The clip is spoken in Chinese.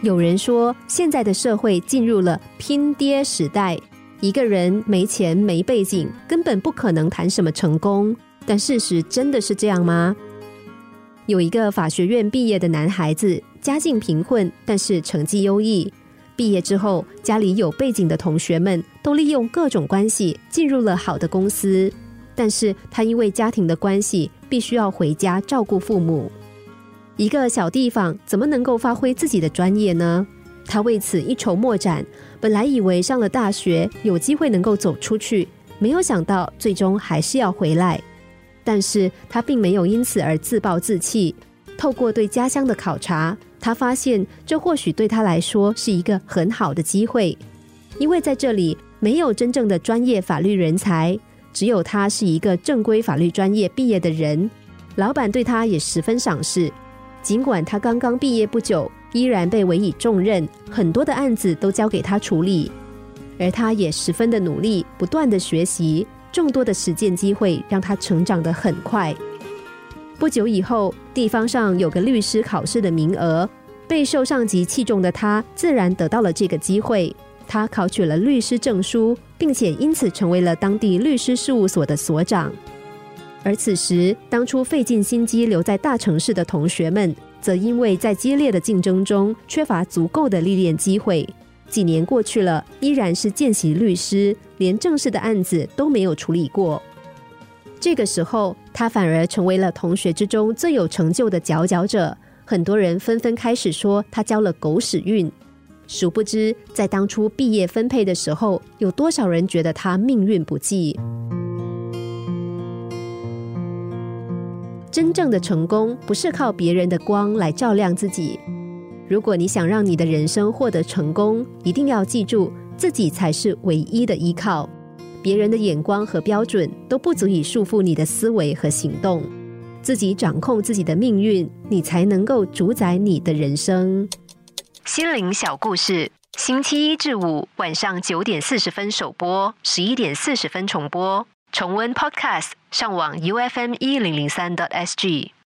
有人说，现在的社会进入了拼爹时代，一个人没钱没背景，根本不可能谈什么成功。但事实真的是这样吗？有一个法学院毕业的男孩子，家境贫困，但是成绩优异。毕业之后，家里有背景的同学们都利用各种关系进入了好的公司，但是他因为家庭的关系，必须要回家照顾父母。一个小地方怎么能够发挥自己的专业呢？他为此一筹莫展。本来以为上了大学有机会能够走出去，没有想到最终还是要回来。但是他并没有因此而自暴自弃。透过对家乡的考察。他发现，这或许对他来说是一个很好的机会，因为在这里没有真正的专业法律人才，只有他是一个正规法律专业毕业的人。老板对他也十分赏识，尽管他刚刚毕业不久，依然被委以重任，很多的案子都交给他处理，而他也十分的努力，不断的学习，众多的实践机会让他成长得很快。不久以后，地方上有个律师考试的名额，备受上级器重的他，自然得到了这个机会。他考取了律师证书，并且因此成为了当地律师事务所的所长。而此时，当初费尽心机留在大城市的同学们，则因为在激烈的竞争中缺乏足够的历练机会，几年过去了，依然是见习律师，连正式的案子都没有处理过。这个时候，他反而成为了同学之中最有成就的佼佼者。很多人纷纷开始说他交了狗屎运。殊不知，在当初毕业分配的时候，有多少人觉得他命运不济？真正的成功不是靠别人的光来照亮自己。如果你想让你的人生获得成功，一定要记住，自己才是唯一的依靠。别人的眼光和标准都不足以束缚你的思维和行动，自己掌控自己的命运，你才能够主宰你的人生。心灵小故事，星期一至五晚上九点四十分首播，十一点四十分重播。重温 Podcast，上网 U F M 一零零三 t S G。